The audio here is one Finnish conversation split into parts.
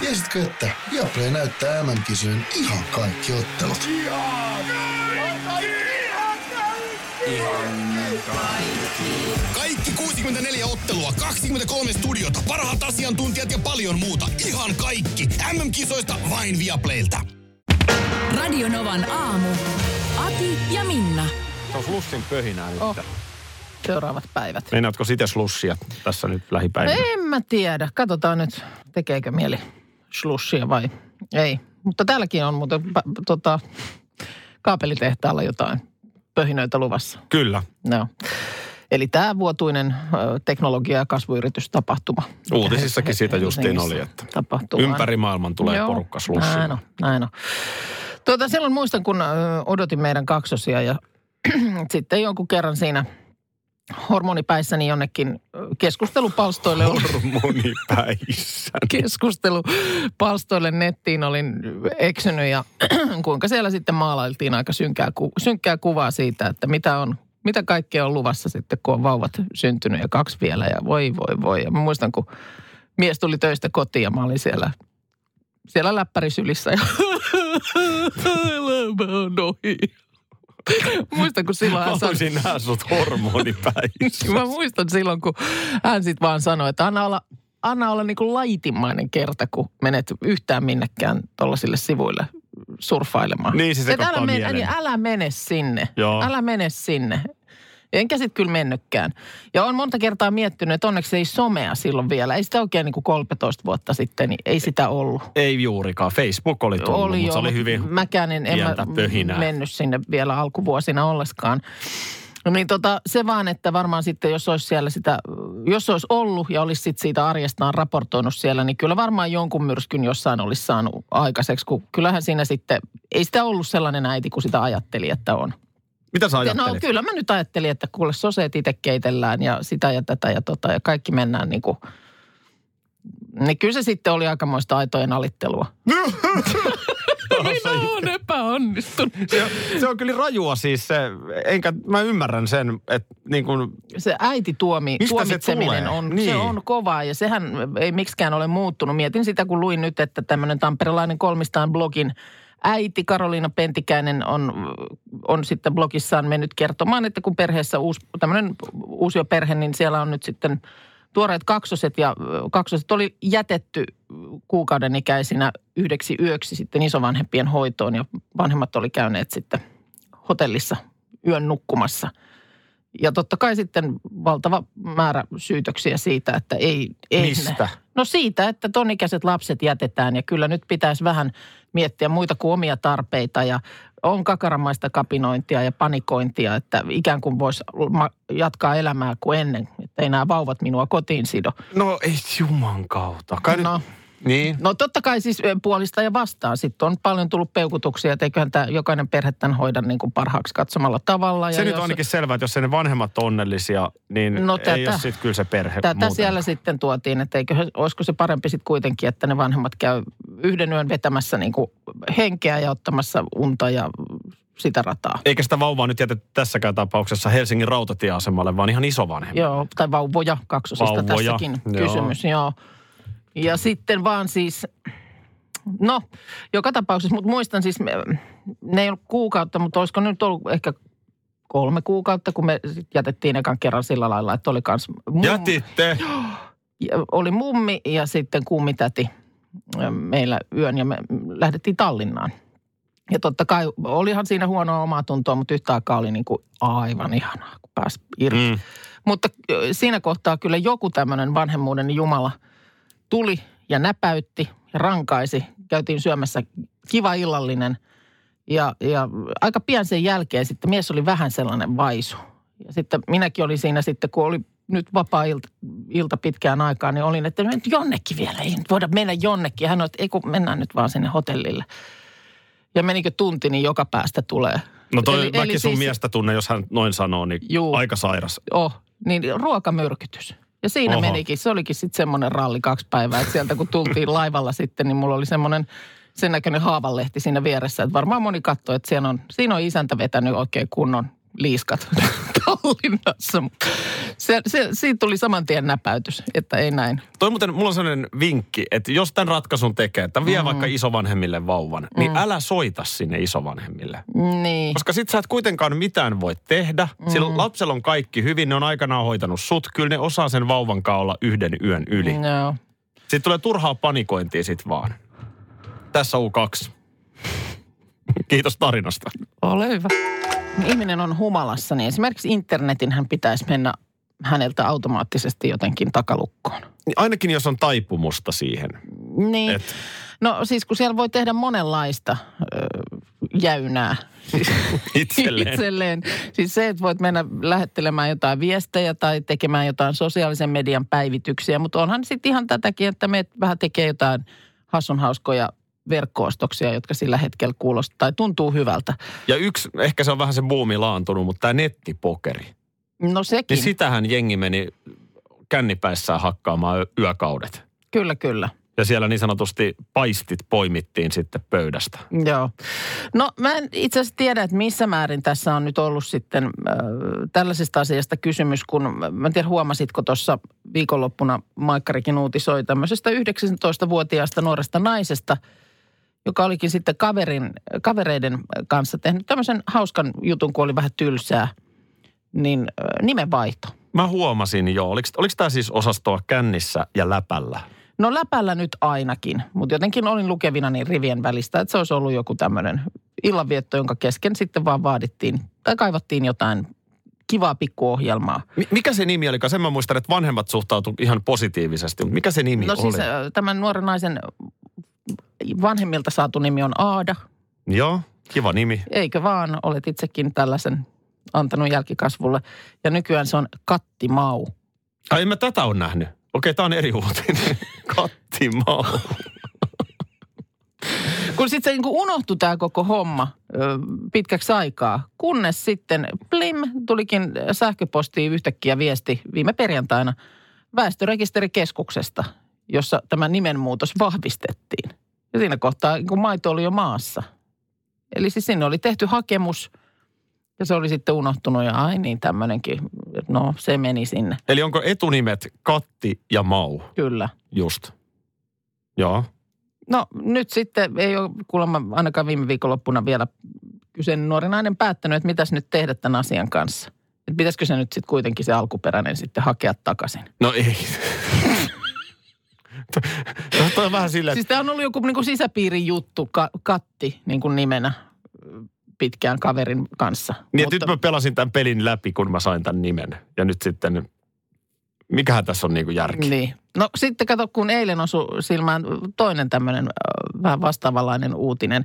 Tiesitkö, että Viaplay näyttää MM-kisojen ihan kaikki ottelut? Kaikki 64 ottelua, 23 studiota, parhaat asiantuntijat ja paljon muuta. Ihan kaikki. MM-kisoista vain Viaplaylta. Radionovan aamu. Ati ja Minna. Se on slussin pöhinää nyt. Oh. Seuraavat päivät. Meinaatko sitä slussia tässä nyt lähipäivinä? En mä tiedä. Katsotaan nyt, tekeekö mieli slussia vai ei. Mutta täälläkin on muuten tota, kaapelitehtaalla jotain pöhinöitä luvassa. Kyllä. No. Eli tämä vuotuinen teknologia- ja kasvuyritystapahtuma. Uutisissakin siitä justiin oli, että tapahtuu. ympäri maailman tulee Joo, porukka slussiin. Näin on, näin on. Tuota, silloin muistan, kun odotin meidän kaksosia ja sitten jonkun kerran siinä hormonipäissäni jonnekin keskustelupalstoille Hormonipäissä. keskustelupalstoille nettiin olin eksynyt ja kuinka siellä sitten maalailtiin aika synkkää, ku, synkkää kuvaa siitä, että mitä on mitä kaikkea on luvassa sitten, kun on vauvat syntynyt ja kaksi vielä ja voi voi voi. Ja mä muistan, kun mies tuli töistä kotiin ja mä olin siellä, siellä läppärisylissä ja elämä on ohi. Muistan, kun silloin hän Mä sanoi, voisin nähdä sut hormonipäissä. Mä muistan silloin, kun hän sitten vaan sanoi, että anna olla, anna olla niin kuin laitimainen kerta, kun menet yhtään minnekään tuollaisille sivuille surffailemaan. Niin, se Et älä, mene, niin älä mene sinne. Joo. Älä mene sinne. Enkä sitten kyllä mennytkään. Ja on monta kertaa miettinyt, että onneksi ei somea silloin vielä. Ei sitä oikein niin kuin 13 vuotta sitten, niin ei sitä ollut. Ei juurikaan. Facebook oli tullut, Oli mutta jo, se oli hyvin... Mäkään en, en mä pöhinää. mennyt sinne vielä alkuvuosina olleskaan. No niin tota, se vaan, että varmaan sitten jos olisi siellä sitä, jos olisi ollut ja olisi sitten siitä arjestaan raportoinut siellä, niin kyllä varmaan jonkun myrskyn jossain olisi saanut aikaiseksi, kun kyllähän siinä sitten, ei sitä ollut sellainen äiti kuin sitä ajatteli, että on. Mitä sä No ajattelit? kyllä mä nyt ajattelin, että kuule soseet itse keitellään ja sitä ja tätä ja tota ja kaikki mennään niin kuin, niin kyllä se sitten oli aikamoista aitojen alittelua. Minä olen epäonnistunut. se, on, se on kyllä rajua siis se, enkä mä ymmärrän sen, että niin kuin, Se äiti tuomi, Mistä se tuomitseminen tulee? on, Niin. se on kovaa ja sehän ei miksikään ole muuttunut. Mietin sitä, kun luin nyt, että tämmöinen tamperelainen kolmistaan blogin äiti Karoliina Pentikäinen on, on sitten blogissaan mennyt kertomaan, että kun perheessä uusi, tämmöinen uusio perhe, niin siellä on nyt sitten tuoreet kaksoset ja kaksoset oli jätetty kuukauden ikäisinä yhdeksi yöksi sitten isovanhempien hoitoon ja vanhemmat oli käyneet sitten hotellissa yön nukkumassa. Ja totta kai sitten valtava määrä syytöksiä siitä, että ei... ei Mistä? Ne. No siitä, että tonikäiset lapset jätetään ja kyllä nyt pitäisi vähän miettiä muita kuin omia tarpeita ja on kakaramaista kapinointia ja panikointia, että ikään kuin voisi jatkaa elämää kuin ennen, että ei nämä vauvat minua kotiin sido. no ei juman kautta. Kai No. nyt, niin. No totta kai siis puolista ja vastaan. Sitten on paljon tullut peukutuksia, että eiköhän tämä jokainen perhe tämän hoida niin kuin parhaaksi katsomalla tavalla. Se ja nyt jos- on ainakin selvää, että jos ei ne vanhemmat on onnellisia, niin No ei tätä- ole sitten kyllä se perhe Tätä muuten. siellä sitten tuotiin, että eikö, olisiko se parempi sitten kuitenkin, että ne vanhemmat käy yhden yön vetämässä niin kuin henkeä ja ottamassa unta ja sitä rataa. Eikä sitä vauvaa nyt jätetty tässäkään tapauksessa Helsingin rautatieasemalle, vaan ihan isovanhemmat. Joo, tai vauvoja kaksosista Vauvoja, tässäkin joo. kysymys, joo. Ja sitten vaan siis, no, joka tapauksessa, mutta muistan siis, me- ne ei ollut kuukautta, mutta olisiko nyt ollut ehkä kolme kuukautta, kun me sit jätettiin ekan kerran sillä lailla, että oli kans mum, Jätitte. ja oli mummi ja sitten kummitäti meillä yön ja me lähdettiin Tallinnaan. Ja totta kai olihan siinä huonoa omaa tuntoa, mutta yhtä aikaa oli niin kuin aivan ihanaa, kun pääsi irti. Mm. Mutta siinä kohtaa kyllä joku tämmöinen vanhemmuuden Jumala tuli ja näpäytti ja rankaisi. Käytiin syömässä kiva illallinen ja, ja aika pian sen jälkeen sitten mies oli vähän sellainen vaisu. Ja sitten minäkin olin siinä sitten, kun oli nyt vapaa ilta, ilta pitkään aikaan, niin olin, että nyt jonnekin vielä, ei nyt voida mennä jonnekin. Ja hän oli, että ei kun mennään nyt vaan sinne hotellille. Ja menikö tunti, niin joka päästä tulee. No toi Eli- eli, eli sun siis- miestä tunne, jos hän noin sanoo, niin Juu. aika sairas. Oh, niin ruokamyrkytys. Ja siinä Oho. Menikin, se olikin sitten semmoinen ralli kaksi päivää, että sieltä kun tultiin laivalla sitten, niin mulla oli semmoinen sen näköinen haavanlehti siinä vieressä, että varmaan moni katsoi, että siinä on, siinä on isäntä vetänyt oikein kunnon, liiskat Tallinnassa. Se, se, siitä tuli saman tien näpäytys, että ei näin. Toi muuten, mulla on sellainen vinkki, että jos tämän ratkaisun tekee, että vie mm. vaikka isovanhemmille vauvan, mm. niin älä soita sinne isovanhemmille. Niin. Koska sit sä et kuitenkaan mitään voi tehdä. Mm. Sillä lapsella on kaikki hyvin, ne on aikanaan hoitanut sut. Kyllä ne osaa sen vauvan kanssa olla yhden yön yli. Joo. Sitten tulee turhaa panikointia sit vaan. Tässä U2. Kiitos tarinasta. Ole hyvä. Ihminen on humalassa, niin esimerkiksi internetin hän pitäisi mennä häneltä automaattisesti jotenkin takalukkoon. Niin Ainakin jos on taipumusta siihen. Niin. Et- No siis kun siellä voi tehdä monenlaista ö, jäynää. Itselleen. Itselleen. Siis se, että voit mennä lähettelemään jotain viestejä tai tekemään jotain sosiaalisen median päivityksiä. Mutta onhan sitten ihan tätäkin, että me vähän tekee jotain hassun hauskoja verkkoostoksia, jotka sillä hetkellä kuulostaa tai tuntuu hyvältä. Ja yksi, ehkä se on vähän se buumi laantunut, mutta tämä nettipokeri. No sekin. Niin sitähän jengi meni kännipäissään hakkaamaan yö- yökaudet. Kyllä, kyllä. Ja siellä niin sanotusti paistit poimittiin sitten pöydästä. Joo. No mä en itse asiassa tiedä, että missä määrin tässä on nyt ollut sitten äh, tällaisesta asiasta kysymys, kun mä en tiedä huomasitko tuossa viikonloppuna Maikkarikin uutisoi tämmöisestä 19-vuotiaasta nuoresta naisesta, joka olikin sitten kaverin, kavereiden kanssa tehnyt tämmöisen hauskan jutun, kun oli vähän tylsää, niin nimenvaihto. Mä huomasin jo. Oliko, oliko tämä siis osastoa kännissä ja läpällä? No läpällä nyt ainakin, mutta jotenkin olin lukevina niin rivien välistä, että se olisi ollut joku tämmöinen illanvietto, jonka kesken sitten vaan vaadittiin tai kaivattiin jotain kivaa pikkuohjelmaa. Mi- Mikä se nimi oli? Sen mä muistan, että vanhemmat suhtautuivat ihan positiivisesti. Mikä se nimi No oli? siis äh, tämän nuoren naisen vanhemmilta saatu nimi on Aada. Joo, kiva nimi. Eikö vaan, olet itsekin tällaisen antanut jälkikasvulle. Ja nykyään se on Katti Mau. Ai en mä tätä on nähnyt. Okei, tää on eri uutinen. Kattimau. Kun sitten se niinku unohtui tämä koko homma ö, pitkäksi aikaa, kunnes sitten plim, tulikin sähköpostiin yhtäkkiä viesti viime perjantaina väestörekisterikeskuksesta, jossa tämä nimenmuutos vahvistettiin. Ja siinä kohtaa kun maito oli jo maassa. Eli siis sinne oli tehty hakemus ja se oli sitten unohtunut ja ai niin tämmöinenkin, no se meni sinne, Eli onko etunimet Katti ja Mau? kyllä. Just. Joo. No nyt sitten ei ole kuulemma ainakaan viime viikonloppuna vielä kyseinen nuori nainen päättänyt, että mitäs nyt tehdä tämän asian kanssa. Että pitäisikö se nyt sitten kuitenkin se alkuperäinen sitten hakea takaisin. No ei. Tuo on vähän silleen, Siis tämä on ollut joku niin kuin sisäpiirin juttu, ka, Katti niin kuin nimenä pitkään kaverin kanssa. niin, että nyt mä pelasin tämän pelin läpi, kun mä sain tämän nimen. Ja nyt sitten, mikähän tässä on niin kuin järki? Niin. No sitten kato, kun eilen osui silmään toinen tämmöinen äh, vähän vastaavanlainen uutinen.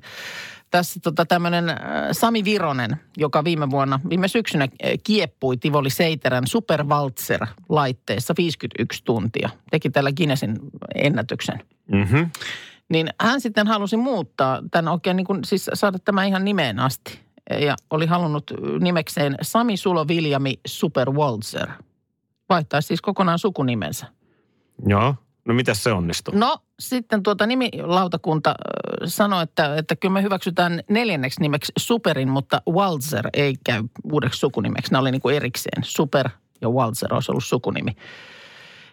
Tässä tota tämmöinen äh, Sami Vironen, joka viime vuonna, viime syksynä äh, kieppui Tivoli Seiterän Supervaltser-laitteessa 51 tuntia. Teki tällä Guinnessin ennätyksen. Mm-hmm. Niin hän sitten halusi muuttaa tämän oikein niin kuin, siis saada tämä ihan nimeen asti. Ja oli halunnut nimekseen Sami Sulo Viljami Superwalzer. Vaihtaisi siis kokonaan sukunimensä. Joo. No mitäs se onnistui? No sitten tuota nimilautakunta sanoi, että, että kyllä me hyväksytään neljänneksi nimeksi Superin, mutta Walzer ei käy uudeksi sukunimeksi. Nämä oli niin kuin erikseen. Super ja Walzer olisi ollut sukunimi.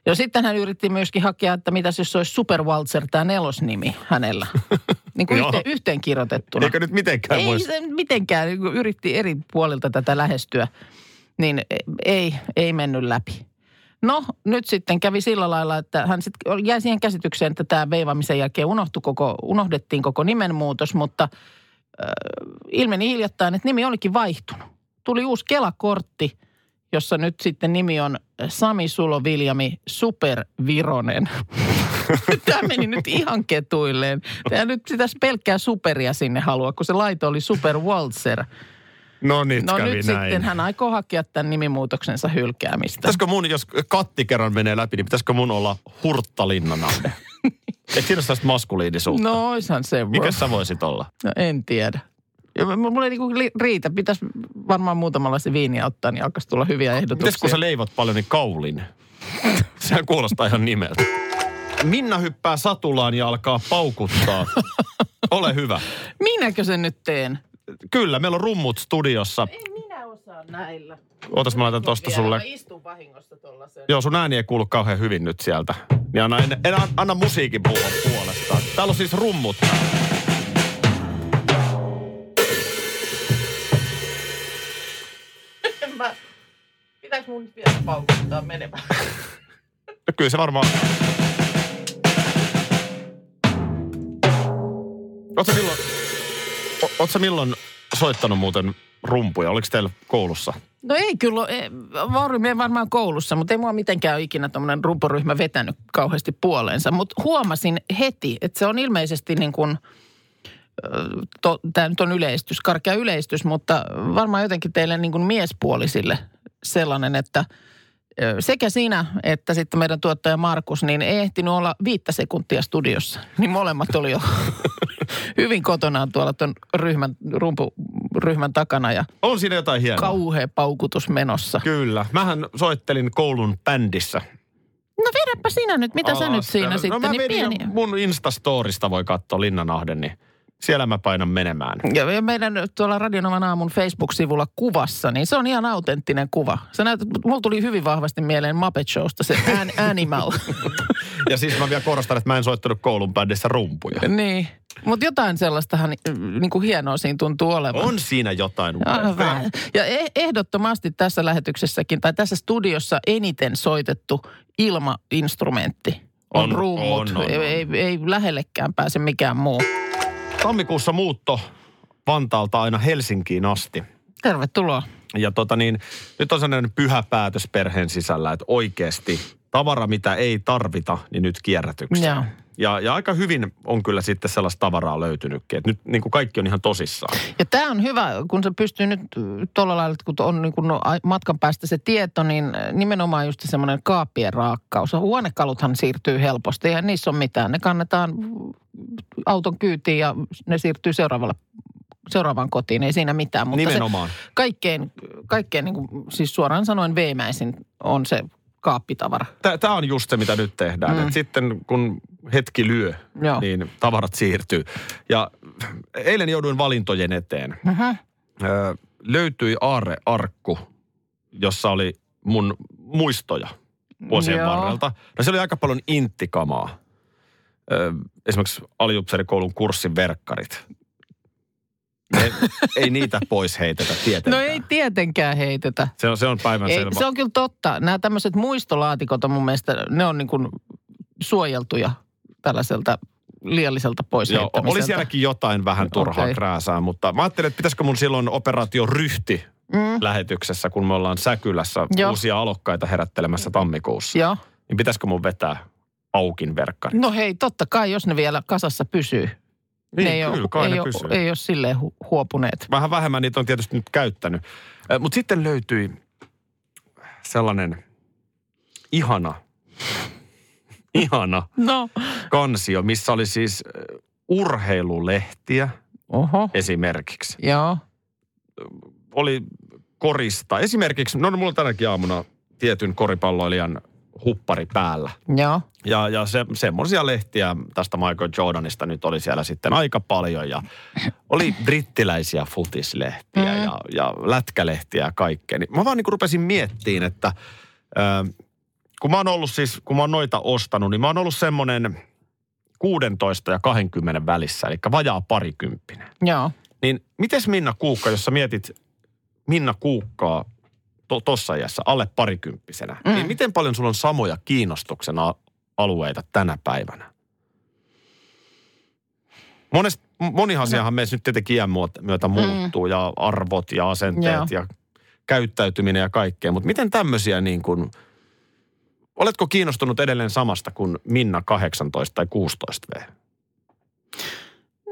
Ja sitten hän yritti myöskin hakea, että mitäs jos se olisi Super Walzer tämä nelosnimi hänellä. Niin kuin yhteen, yhteen kirjoitettuna. Eikö nyt mitenkään Ei se mitenkään, niin kuin yritti eri puolilta tätä lähestyä, niin ei, ei mennyt läpi. No nyt sitten kävi sillä lailla, että hän sitten jäi siihen käsitykseen, että tämä veivaamisen jälkeen unohtui koko, unohdettiin koko nimenmuutos, mutta äh, ilmeni hiljattain, että nimi olikin vaihtunut. Tuli uusi Kelakortti, jossa nyt sitten nimi on Sami Sulo Viljami Supervironen. Tämä meni nyt ihan ketuilleen. Tämä nyt sitä pelkkää superia sinne halua, kun se laito oli Super Walzer. No nyt No nyt näin. sitten hän aikoo hakea tämän nimimuutoksensa hylkäämistä. Pitäisikö mun, jos katti kerran menee läpi, niin pitäisikö mun olla Hurtta Linnanahde? Et siinä ole maskuliinisuutta. No oishan se, bro. Mikä sä voisit olla? No, en tiedä. Mulla ei niinku riitä. Pitäisi varmaan muutamalla se viiniä ottaa, niin alkaisi tulla hyviä ehdotuksia. Mites kun sä leivot paljon, niin kaulin? Sehän kuulostaa ihan nimeltä. Minna hyppää satulaan ja alkaa paukuttaa. Ole hyvä. Minäkö sen nyt teen? Kyllä, meillä on rummut studiossa. Ei minä osaa. Näillä. Ootas mä laitan tosta sulle. Mä istun vahingossa. Joo, sun ääni ei kuulu kauhean hyvin nyt sieltä. Niin anna, en, en anna musiikin puhua puolestaan. Täällä on siis rummut. Mä... Pitääkö mun nyt vielä paukuttaa menemään? No kyllä se varmaan... Ootko milloin, o- oot sä milloin soittanut muuten rumpuja? Oliko teillä koulussa? No ei kyllä, Vauri, me varmaan koulussa, mutta ei mua mitenkään ole ikinä tämmöinen rumpuryhmä vetänyt kauheasti puoleensa. Mutta huomasin heti, että se on ilmeisesti niin kuin, tämä nyt on yleistys, karkea yleistys, mutta varmaan jotenkin teille niin kuin miespuolisille sellainen, että sekä sinä että sitten meidän tuottaja Markus, niin ei ehtinyt olla viittä sekuntia studiossa. Niin molemmat oli jo hyvin kotonaan tuolla tuon ryhmän, rumpuryhmän takana ja On siinä jotain hienoa. kauhea paukutus menossa. Kyllä. Mähän soittelin koulun bändissä. No vedäpä sinä nyt, mitä sä alas. nyt siinä no, sitten, No mä niin vedin pieniä. mun Instastorista voi katsoa Linnanahden, niin siellä mä painan menemään. Ja meidän tuolla Radionovan aamun Facebook-sivulla kuvassa, niin se on ihan autenttinen kuva. Sä näytät, mulla tuli hyvin vahvasti mieleen Muppet Showsta se an, Animal. Ja siis mä vielä korostan, että mä en soittanut koulun bändissä rumpuja. niin, mutta jotain sellaistahan niin kuin hienoa siinä tuntuu olevan. On siinä jotain upeaa. vähän. Ja e- ehdottomasti tässä lähetyksessäkin tai tässä studiossa eniten soitettu ilmainstrumentti on, On, rummut. on, on, ei, on. Ei, ei lähellekään pääse mikään muu. Tammikuussa muutto Vantaalta aina Helsinkiin asti. Tervetuloa. Ja tota niin, nyt on sellainen pyhä päätös perheen sisällä, että oikeasti tavara, mitä ei tarvita, niin nyt kierrätykseen. Joo. Ja, ja aika hyvin on kyllä sitten sellaista tavaraa löytynytkin. Että nyt niin kuin kaikki on ihan tosissaan. Ja tämä on hyvä, kun se pystyy nyt tuolla lailla, kun on niin kuin no, matkan päästä se tieto, niin nimenomaan just semmoinen kaappien raakkaus. Huonekaluthan siirtyy helposti, ja niissä on mitään. Ne kannetaan auton kyytiin ja ne siirtyy seuraavalle seuraavaan kotiin, ei siinä mitään. Mutta Nimenomaan. Se kaikkein, kaikkein niin kuin, siis suoraan sanoen veemäisin on se kaappitavara. Tämä on just se, mitä nyt tehdään. Mm. Et sitten kun hetki lyö, Joo. niin tavarat siirtyy. Ja eilen jouduin valintojen eteen. Mhm. Ö, löytyi aarrearkku, jossa oli mun muistoja vuosien Joo. varrelta. No se oli aika paljon inttikamaa. Ö, esimerkiksi aliupseerikoulun kurssin verkkarit. Ne, ei niitä pois heitetä tietenkään. No ei tietenkään heitetä. Se on, se on päivän Ei, se on kyllä totta. Nämä tämmöiset muistolaatikot on mun mielestä, ne on niin kuin suojeltuja tällaiselta liialliselta pois Joo, oli sielläkin jotain vähän turhaa okay. krääsää, mutta mä ajattelin, että pitäisikö mun silloin operaatio ryhti Mm. lähetyksessä, kun me ollaan Säkylässä Joo. uusia alokkaita herättelemässä tammikuussa. Joo. Niin pitäisikö mun vetää aukin verkkari? No hei, totta kai, jos ne vielä kasassa pysyy. Niin, ne ei kyllä, ole, kai ei ne ole, pysyy. ei ole silleen hu- huopuneet. Vähän vähemmän niitä on tietysti nyt käyttänyt. Mutta sitten löytyi sellainen ihana, ihana No. kansio, missä oli siis äh, urheilulehtiä Oho, esimerkiksi. joo. oli korista. Esimerkiksi, no mulla on tänäkin aamuna tietyn koripalloilijan huppari päällä. Joo. Ja, ja se, semmoisia lehtiä tästä Michael Jordanista nyt oli siellä sitten aika paljon. Ja oli brittiläisiä futislehtiä Mm. ja, ja lätkälehtiä ja kaikkea. Niin mä vaan niin rupesin miettiin, että ö, kun mä oon ollut siis, kun mä oon noita ostanut, niin mä oon ollut semmoinen 16 ja 20 välissä, eli vajaa parikymppinen. Joo. Niin mites Minna Kuukka, jos sä mietit Minna Kuukkaa to, tossa iässä, alle parikymppisenä, mm. niin miten paljon sulla on samoja kiinnostuksen a- alueita tänä päivänä? Monest, moni asiahan meissä nyt tietenkin iän myötä muuttuu ja arvot ja asenteet Joo. ja käyttäytyminen ja kaikkea. Mutta miten tämmöisiä niin kuin, oletko kiinnostunut edelleen samasta kuin Minna 18 tai 16 V?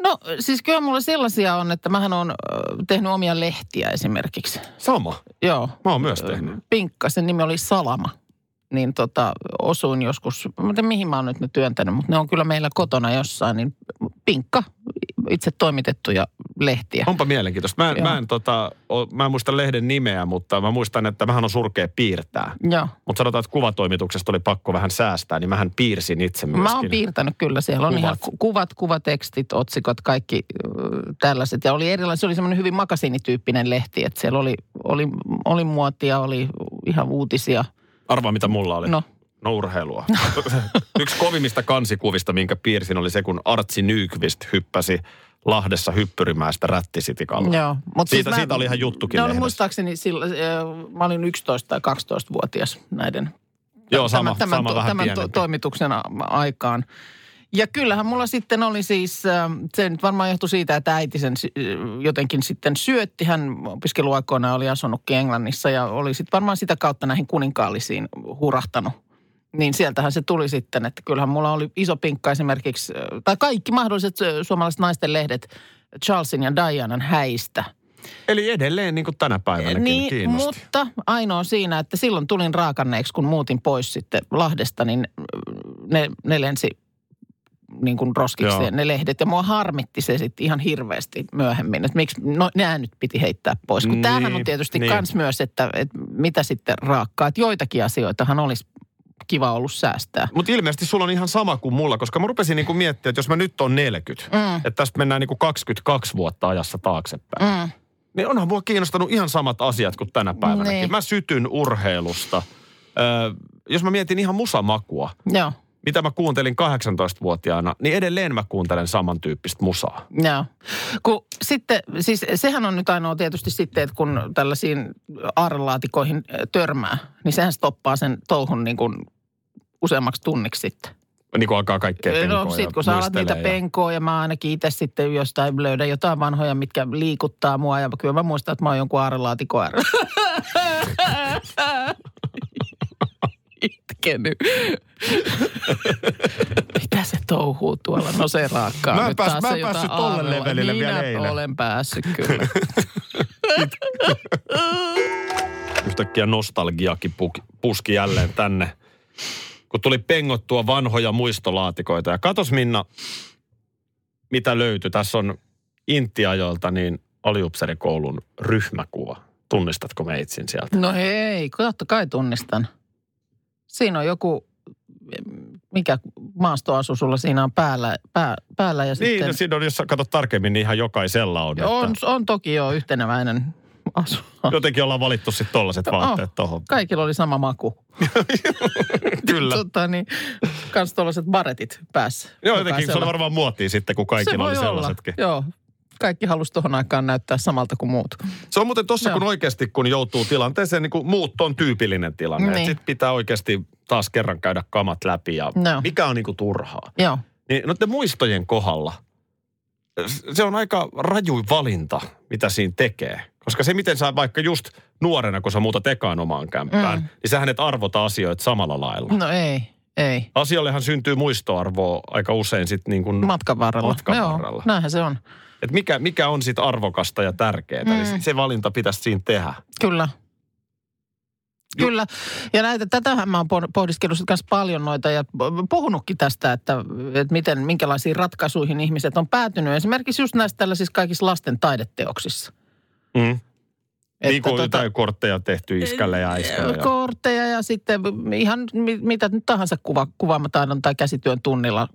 No siis kyllä mulla sellaisia on, että mähän on tehnyt omia lehtiä esimerkiksi. Sama. Joo. Mä oon myös tehnyt. Pinkka, sen nimi oli Salama. Niin tota, osuin joskus, mä en tiedä mihin mä oon nyt ne työntänyt, mutta ne on kyllä meillä kotona jossain, niin Pinkka, itse toimitettuja lehtiä. Onpa mielenkiintoista. Mä en, mä, en, tota, o, mä en muista lehden nimeä, mutta mä muistan, että vähän on surkea piirtää. Joo. Mutta sanotaan, että kuvatoimituksesta oli pakko vähän säästää, niin mähän piirsin itse myöskin. Mä oon piirtänyt kyllä. Siellä on Kuvat. ihan ku- kuvat, kuvatekstit, otsikot, kaikki tällaiset. Ja oli erilainen, se oli semmoinen hyvin makasiinityyppinen lehti, että siellä oli, oli, oli muotia, oli ihan uutisia. Arvaa, mitä mulla oli. No, No urheilua. Yksi kovimmista kansikuvista, minkä piirsin, oli se, kun Artsi Nykvist hyppäsi Lahdessa hyppyrimäestä rättisitikalla. joo. Mut Siitä- siitä oli ihan juttukin lehdessä. muistaakseni silloin, mä olin 11 tai 12-vuotias näiden Joo, sama, tämän, tämän, sama vähän tämän to, pienempi. toimituksen aikaan. Ja kyllähän mulla sitten oli siis, se nyt varmaan johtui siitä, että äiti sen jotenkin sitten syötti. Hän opiskeluaikoina oli asunutkin Englannissa ja oli sitten varmaan sitä kautta näihin kuninkaallisiin hurahtanut. Niin sieltähän se tuli sitten, että kyllähän mulla oli iso pinkka esimerkiksi, äh, tai kaikki mahdolliset äh, suomalaiset naisten lehdet Charlesin ja Dianan häistä. Eli edelleen niin kuin tänä päivänäkin Niin, kiinnosti. mutta ainoa siinä, että silloin tulin raakanneeksi, kun muutin pois sitten Lahdesta, niin mm, ne, ne lensi niin kuin roskiksi Joo. ne lehdet. Ja mua harmitti se sitten ihan hirveästi myöhemmin, että miksi, no nämä nyt piti heittää pois. Kun Niin, tämähän on tietysti niin. kans myös, että, että mitä sitten raakkaa. Että joitakin asioitahan olisi kiva ollut säästää. Mutta ilmeisesti sulla on ihan sama kuin mulla, koska mä rupesin niinku miettimään, että jos mä nyt on 40, mm. että tästä mennään niinku 22 vuotta ajassa taaksepäin. Mm. Niin onhan mua kiinnostanut ihan samat asiat kuin tänä päivänäkin. Niin. Mä sytyn urheilusta. Öö, jos mä mietin ihan musamakua, Joo, mitä mä kuuntelin 18-vuotiaana, niin edelleen mä kuuntelen samantyyppistä musaa. Joo. Kun sitten, siis sehän on nyt ainoa tietysti sitten, että kun tällaisiin aarrelaatikoihin äh, törmää, niin sehän stoppaa sen touhun niin kuin useammaksi tunniksi sitten. Niin kuin alkaa kaikkea penkoa No sit kun sä alat niitä ja- penkoa ja mä ainakin itse sitten jostain löydän jotain vanhoja, mitkä liikuttaa mua. Ja kyllä mä muistan, että mä oon jonkun aarrelaatikon äärellä. Itkenyt. Mitä se touhuu tuolla? No se raakkaa. Mä en nyt pääs- mä en päässyt tolle levelille Minä vielä eilen. olen päässyt kyllä. Yhtäkkiä nostalgiakin pu- puski jälleen tänne, kun tuli pengottua vanhoja muistolaatikoita. Ja katos Minna, mitä löytyi. Tässä on Intiajoilta niin aliupserikoulun ryhmäkuva. Tunnistatko meitsin sieltä? No hei, totta kai tunnistan. Siinä on joku, mikä maastoasu sulla siinä on päällä, pää, päällä ja Niin, sitten... no siinä on, jos katsot tarkemmin, niin ihan jokaisella on. on, Että on toki jo yhteneväinen asu. jotenkin ollaan valittu sitten tollaset vaatteet Oh, tohon. Kaikilla oli sama maku. Kyllä. Tota, niin, kans tuollaiset baretit päässä. Joo, jotenkin se oli varmaan muotia sitten, kun Se kaikilla voi oli olla. sellaisetkin. Joo, kaikki halusi tuohon aikaan näyttää samalta kuin muut. Se on muuten tossa, Joo. kun oikeasti kun joutuu tilanteeseen, niin kuin muut on tyypillinen tilanne. Niin. Sitten pitää oikeasti taas kerran käydä kamat läpi ja Joo. mikä on niin kuin turhaa. Joo, Niin noiden muistojen kohdalla, se on aika raju valinta, mitä siinä tekee. Koska se, miten sä vaikka just nuorena, kun sä muutat ekaan omaan kämppään, Mm. niin sähän et arvota asioita samalla lailla. no ei, ei. Asiallehan syntyy muistoarvoa aika usein sitten niin kuin, Matkan varrella. Matkan Joo, varrella. näinhän se on. että mikä, mikä on sitten arvokasta ja tärkeää. Mm. Niin se valinta pitäisi siinä tehdä. Kyllä. Ju- Kyllä. Ja näitä, tätähän mä oon pohd- pohdiskellut myös paljon noita ja puhunutkin tästä, että, että miten, minkälaisiin ratkaisuihin ihmiset on päätynyt. Esimerkiksi just näissä tällaisissa kaikissa lasten taideteoksissa. Mm. Niin kuin tota- jotain kortteja tehty iskälle ja äiskälle. Ja... Kortteja ja sitten ihan mi- mitä nyt tahansa kuva, kuvaamataidon tai käsityön tunnilla.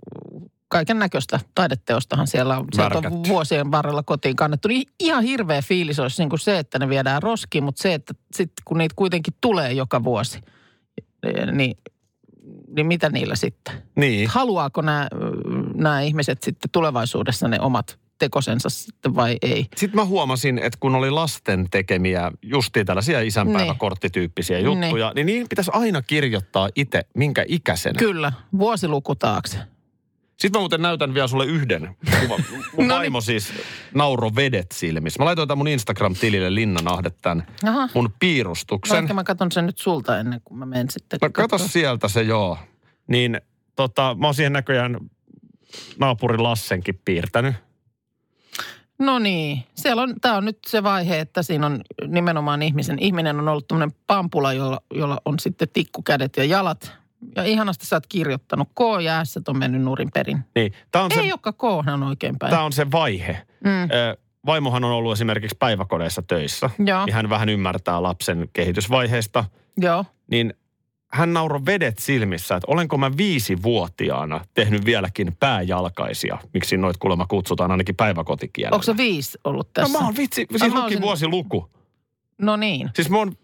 Kaiken näköistä taideteostahan siellä on, sieltä on vuosien varrella kotiin kannettu. Niin ihan hirveä fiilis olisi niin kuin se, että ne viedään roskiin, mutta se, että sitten kun niitä kuitenkin tulee joka vuosi, niin, niin mitä niillä sitten? Niin. Haluaako nämä, nämä ihmiset sitten tulevaisuudessa ne omat tekosensa sitten vai ei? Sitten mä huomasin, että kun oli lasten tekemiä justiin tällaisia isänpäiväkorttityyppisiä Niin. juttuja, niin niihin pitäisi aina kirjoittaa itse, minkä ikäisenä. Kyllä, vuosiluku taakse. Sitten mä muuten näytän vielä sulle yhden kuvan. Mun No vaimo siis nauro vedet silmissä. Mä laitoin tämän mun Instagram-tilille Linnanahde tämän Aha. mun piirustuksen. Vaikka mä katson sen nyt sulta ennen kuin mä menen sitten. No kato sieltä se joo. Niin tota, mä oon siihen näköjään naapurin Lassenkin piirtänyt. No niin, siellä on, tämä on nyt se vaihe, että siinä on nimenomaan ihmisen, ihminen on ollut tämmöinen pampula, jolla, jolla on sitten tikkukädet ja jalat. Ja ihanasti sä oot kirjoittanut. K ja S on mennyt nurin perin. Niin, tää on, se, Ei olekaan K on oikein päin. tää on se vaihe. Mm. Ö, Vaimohan on ollut esimerkiksi päiväkodeissa töissä. Joo, Niin hän vähän ymmärtää lapsen kehitysvaiheesta. joo. Niin hän nauroi vedet silmissä, että olenko mä viisivuotiaana tehnyt vieläkin pääjalkaisia. Miksi noit kuulemma kutsutaan ainakin päiväkotikielellä. Onko se viisi ollut No tässä? mä oon vitsi, siis mä luki olisin- vuosiluku. No niin. Siis mun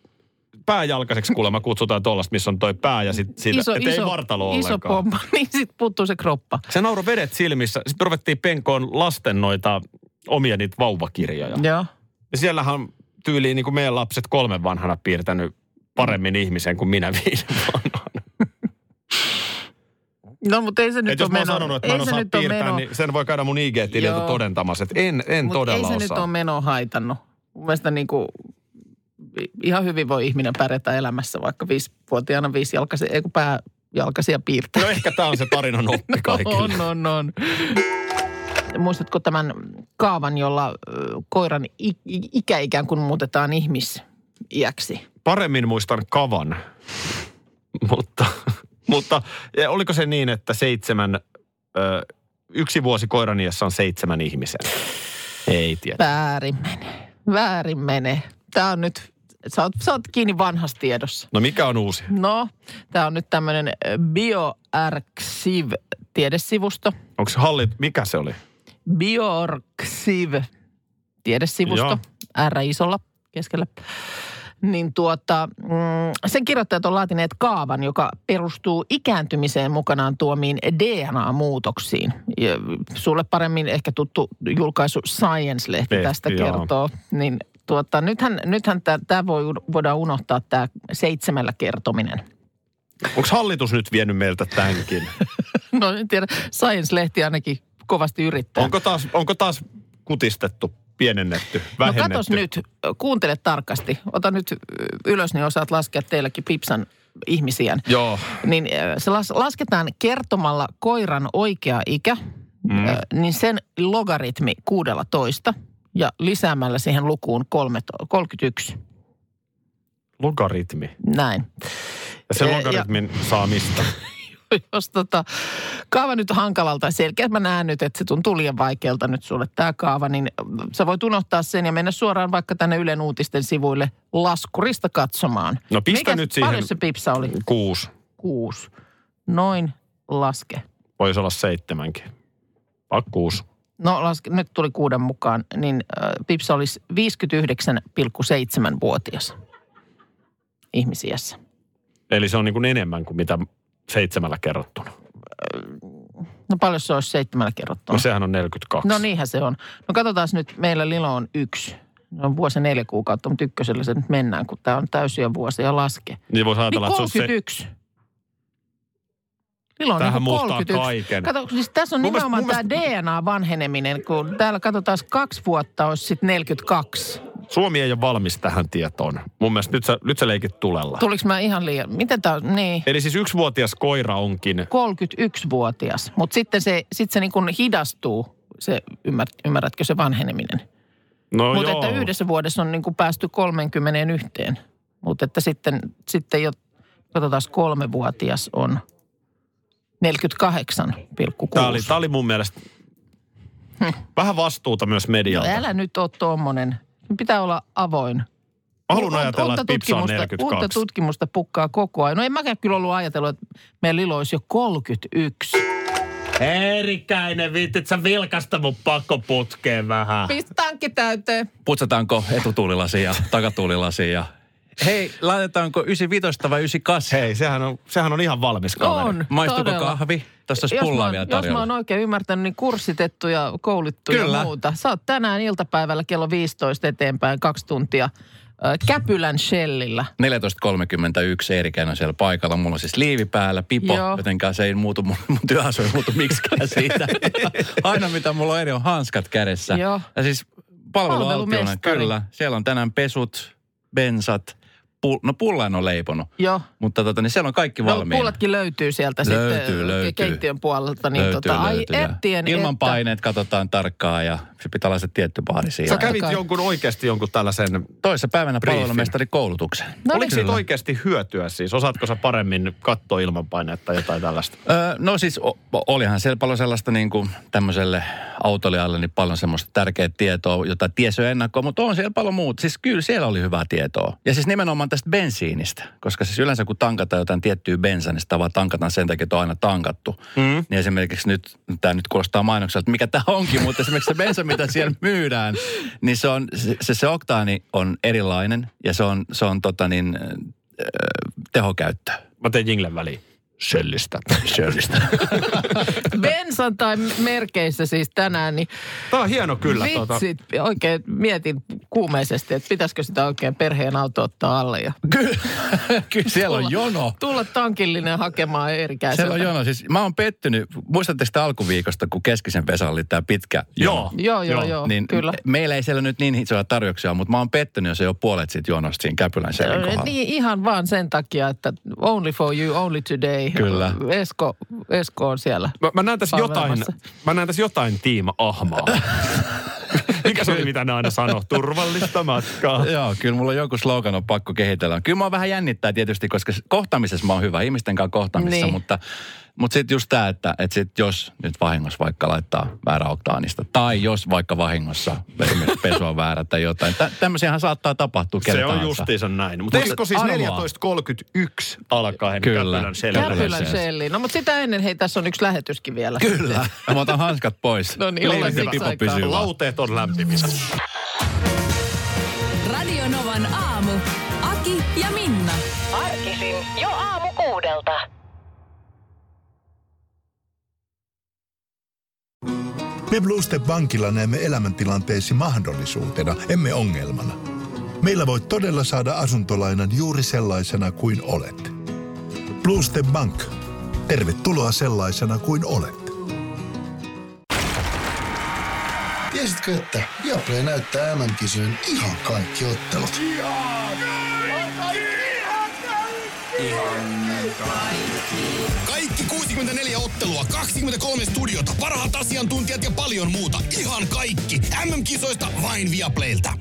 pääjalkaiseksi kuulemma kutsutaan tuollaista, missä on toi pää ja sit siitä, iso, iso, ei vartalo iso pomma, niin sitten puuttuu se kroppa. Se nauro vedet silmissä. Sitten ruvettiin penkoon lasten noita omia niitä vauvakirjoja. Joo. Ja siellähän tyyliin niin kuin meidän lapset kolmen vanhana piirtänyt paremmin ihmisen kuin minä viiden vanhana. No, mutta ei se Et nyt jos ole mä oon meno. sanonut, että mä en ei se osaa nyt piirtää, meno. niin sen voi käydä mun IG-tililtä todentamassa, että en, en Mut todella ei se nyt osaa. ole meno haitannut. Mun mielestä niin kuin, ihan hyvin voi ihminen pärjätä elämässä, vaikka viisivuotiaana viisijalkaisia, ei kun pääjalkaisia piirtää. No ehkä tämä on se tarinan oppi kaikille. On, on, on. Muistatko tämän kaavan, jolla koiran ikä ikään kuin muutetaan ihmisiäksi? Paremmin muistan kavan, mutta, mutta oliko se niin, että seitsemän, ö, yksi vuosi koiraniassa on seitsemän ihmisen? Ei tiedä. Väärin menee. Väärin menee. Tämä on nyt, sä oot, sä oot kiinni vanhassa tiedossa. No mikä on uusi? No, tämä on nyt tämmöinen BioArxiv-tiedesivusto. Onko se hallit, mikä se oli? BioArxiv tiedesivusto, Joo. R isolla keskellä. Niin tuota, mm, sen kirjoittajat on laatineet kaavan, joka perustuu ikääntymiseen mukanaan tuomiin DNA-muutoksiin. Ja sulle paremmin ehkä tuttu julkaisu Science-lehti Lehti, tästä joo. kertoo. Niin tuota, nythän, nythän tämä voi, voidaan unohtaa tämä seitsemällä kertominen. Onko hallitus nyt vienyt meiltä tämänkin? No en tiedä, Science-lehti ainakin kovasti yrittää. Onko taas, onko taas kutistettu, pienennetty, No vähennetty? katos nyt, kuuntele tarkasti. Ota nyt ylös, niin osaat laskea teilläkin Pipsan ihmisiä. Joo. Niin se las, lasketaan kertomalla koiran oikea ikä, mm. niin sen logaritmi 16 ja lisäämällä siihen lukuun kolme, 31. Logaritmi. Näin. Ja se Ja- logaritmin saa mistä? Jos tota, kaava nyt on hankalalta, selkeä mä näen nyt, että se tuntuu liian vaikealta nyt sulle tämä kaava, niin sä voit unohtaa sen ja mennä suoraan vaikka tänne Ylen uutisten sivuille laskurista katsomaan. No pistä Mikäs- nyt siihen- Paljon se pipsa oli? Kuusi. Kuusi. Noin laske. Voisi olla seitsemänkin. Vaikka kuusi. No laske, nyt tuli kuuden mukaan, niin äh, Pipsa olisi 59,7-vuotias ihmisiässä. Eli se on niin kuin enemmän kuin mitä seitsemällä kerrottuna. No paljon se olisi seitsemällä kerrottuna? No sehän on 42. No niinhän se on. No katsotaan nyt, meillä Lilo on yksi. No on vuosi neljä kuukautta, mutta ykkösellä se nyt mennään, kun tämä on täysiä vuosia laske. Niin voisi Niin ajatella, että se on se... 31. Lilo on Tämähän niin muuttaa 31. kaiken. Kato, siis tässä on Mun mielestä- nimenomaan mun tämä DNA-vanheneminen, kun täällä katsotaan kaksi vuotta olisi sitten 42. Suomi ei ole valmis tähän tietoon. Mun mielestä nyt sä, nyt sä leikit tulella. Tuliko mä ihan liian, miten tämä on, niin. Eli siis yksivuotias koira onkin... 31-vuotias, mutta sitten se, sit se niin kuin hidastuu, se, ymmär, ymmärrätkö se vanheneminen. No Mutta että yhdessä vuodessa on niin kuin päästy 31. Mutta että sitten, sitten jo, katsotaan, kolmevuotias on 48,6. Tämä oli, tää oli mun mielestä vähän vastuuta myös no, medialta. älä nyt ole tuommoinen. Pitää olla avoin. Mä haluan Uutta- ajatella, uutta että Pipsa on tutkimusta- 42. Uutta tutkimusta pukkaa koko ajan. No en mäkään kyllä ollut ajatellut, että meidän Lilo olisi jo 31. Erikäinen, viittit sä vilkasta mun pakkoputkeen vähän. Pistä tankki täyteen. Putsataanko etutuulilasi ja takatuulilasi ja... Hei, laitetaanko 95 vai 98? Hei, sehän on, sehän on ihan valmis kaveri. On, Maistuuko todella. kahvi? Tässä olisi Jos mä, pullaa oon, vielä jos mä tarjolla. oon oikein ymmärtänyt, niin kurssitettu ja koulittu Kyllä. ja muuta. Sä oot tänään iltapäivällä kello 15 eteenpäin kaksi tuntia äh, Käpylän Shellillä. 14.31 Eerikäinen on siellä paikalla. Mulla on siis liivi päällä, pipo, Joo. jotenkaan se ei muutu, mun, mun työasu ei muutu miksikään siitä. Aina mitä mulla on eri on hanskat kädessä. Joo. Ja siis palvelualtiona, kyllä. Siellä on tänään pesut, bensat, pul, no pulla en ole leiponut. Joo. Mutta tota, niin siellä on kaikki No, valmiina. pullatkin löytyy sieltä Löytyy, sitten löytyy. keittiön puolelta. Niin löytyy, tota, ai löytyy. Ettien, Ilman että. paineet katsotaan tarkkaan ja se pitää olla se tietty baari siinä. Sä kävit jonkun oikeasti jonkun tällaisen... Toissa päivänä palvelumestari koulutuksen. No Oliko siitä oikeasti hyötyä siis? Osaatko sä paremmin katsoa ilmanpainetta tai jotain tällaista? Öö, no siis o, olihan siellä paljon sellaista niin kuin tämmöiselle autolijalle niin paljon semmoista tärkeää tietoa, jota tiesi jo ennakkoon, mutta on siellä paljon muuta. Siis kyllä siellä oli hyvää tietoa. Ja siis nimenomaan tästä bensiinistä, koska siis yleensä kun tankataan jotain tiettyä bensaa, niin sitä vaan tankataan sen takia, että on aina tankattu. Mm. Niin esimerkiksi nyt, tämä nyt kuulostaa mainokselta, että mikä tämä onkin, mutta esimerkiksi se bensa, mitä siellä myydään, niin se, on, se, se, oktaani on erilainen ja se on, se on tota niin, äh, tehokäyttö. Mä tein jinglen väliin. Shellistä. Shirleystä. Bensan tai merkeissä siis tänään, niin Tämä on hieno kyllä. Tuota. vitsit, oikein mietin kuumeisesti, että pitäisikö sitä oikein perheen auto ottaa alle ja Kyllä, kyllä siellä on jono. tulla tankillinen hakemaan eri Siellä on jono. Siis mä oon pettynyt, muistatte sitä alkuviikosta, kun Keskisen Vesa oli tämä pitkä jono. Joo, joo, joo, Niin kyllä. meillä ei siellä nyt niin isoja tarjouksia mutta mä oon pettynyt, jos ei ole puolet siitä jonosta siinä Käpylän selin kohdalla. Niin ihan vaan sen takia, että only for you, only today. Kyllä. Esko, Esko on siellä. Mä, mä näen tässä jotain, mä näen tässä jotain tiima ahmaa. Mikä se oli, mitä ne aina sanoo? Turvallista matkaa. Joo, kyllä mulla on joku slogan on pakko kehitellä. Kyllä mä vähän jännittää tietysti, koska kohtaamisessa mä oon hyvä, ihmisten kanssa kohtaamisessa, Niin. mutta, mutta sitten just tämä, että, että sit jos nyt vahingossa vaikka laittaa väärä oktaanista, tai jos vaikka vahingossa pesu on väärä tai jotain, tä, tämmöisiähän saattaa tapahtua Se on justiinsa näin. Mutta Esko siis arvaa. 14.31 alkaen Kyllä. Käpylän selvällä. Käpylän Käpylän selli. No mutta sitä ennen, hei tässä on yksi lähetyskin vielä. Kyllä. Mä otan hanskat pois. No niin, pysyy vaan. Lauteet on lämpimissä. Radio Novan aamu. Aki ja Minna. Arkisin jo aamu Me Bluestep Bankilla näemme elämäntilanteesi mahdollisuutena, emme ongelmana. Meillä voit todella saada asuntolainan juuri sellaisena kuin olet. Bluestep Bank. Tervetuloa sellaisena kuin olet. Tiesitkö, että Viaplay näyttää MM-kisojen ihan kaikki ottelut? Kaikki 64 ottelua, 23 studiota, parhaat asiantuntijat ja paljon muuta. Ihan kaikki. MM-kisoista vain Viaplaylta.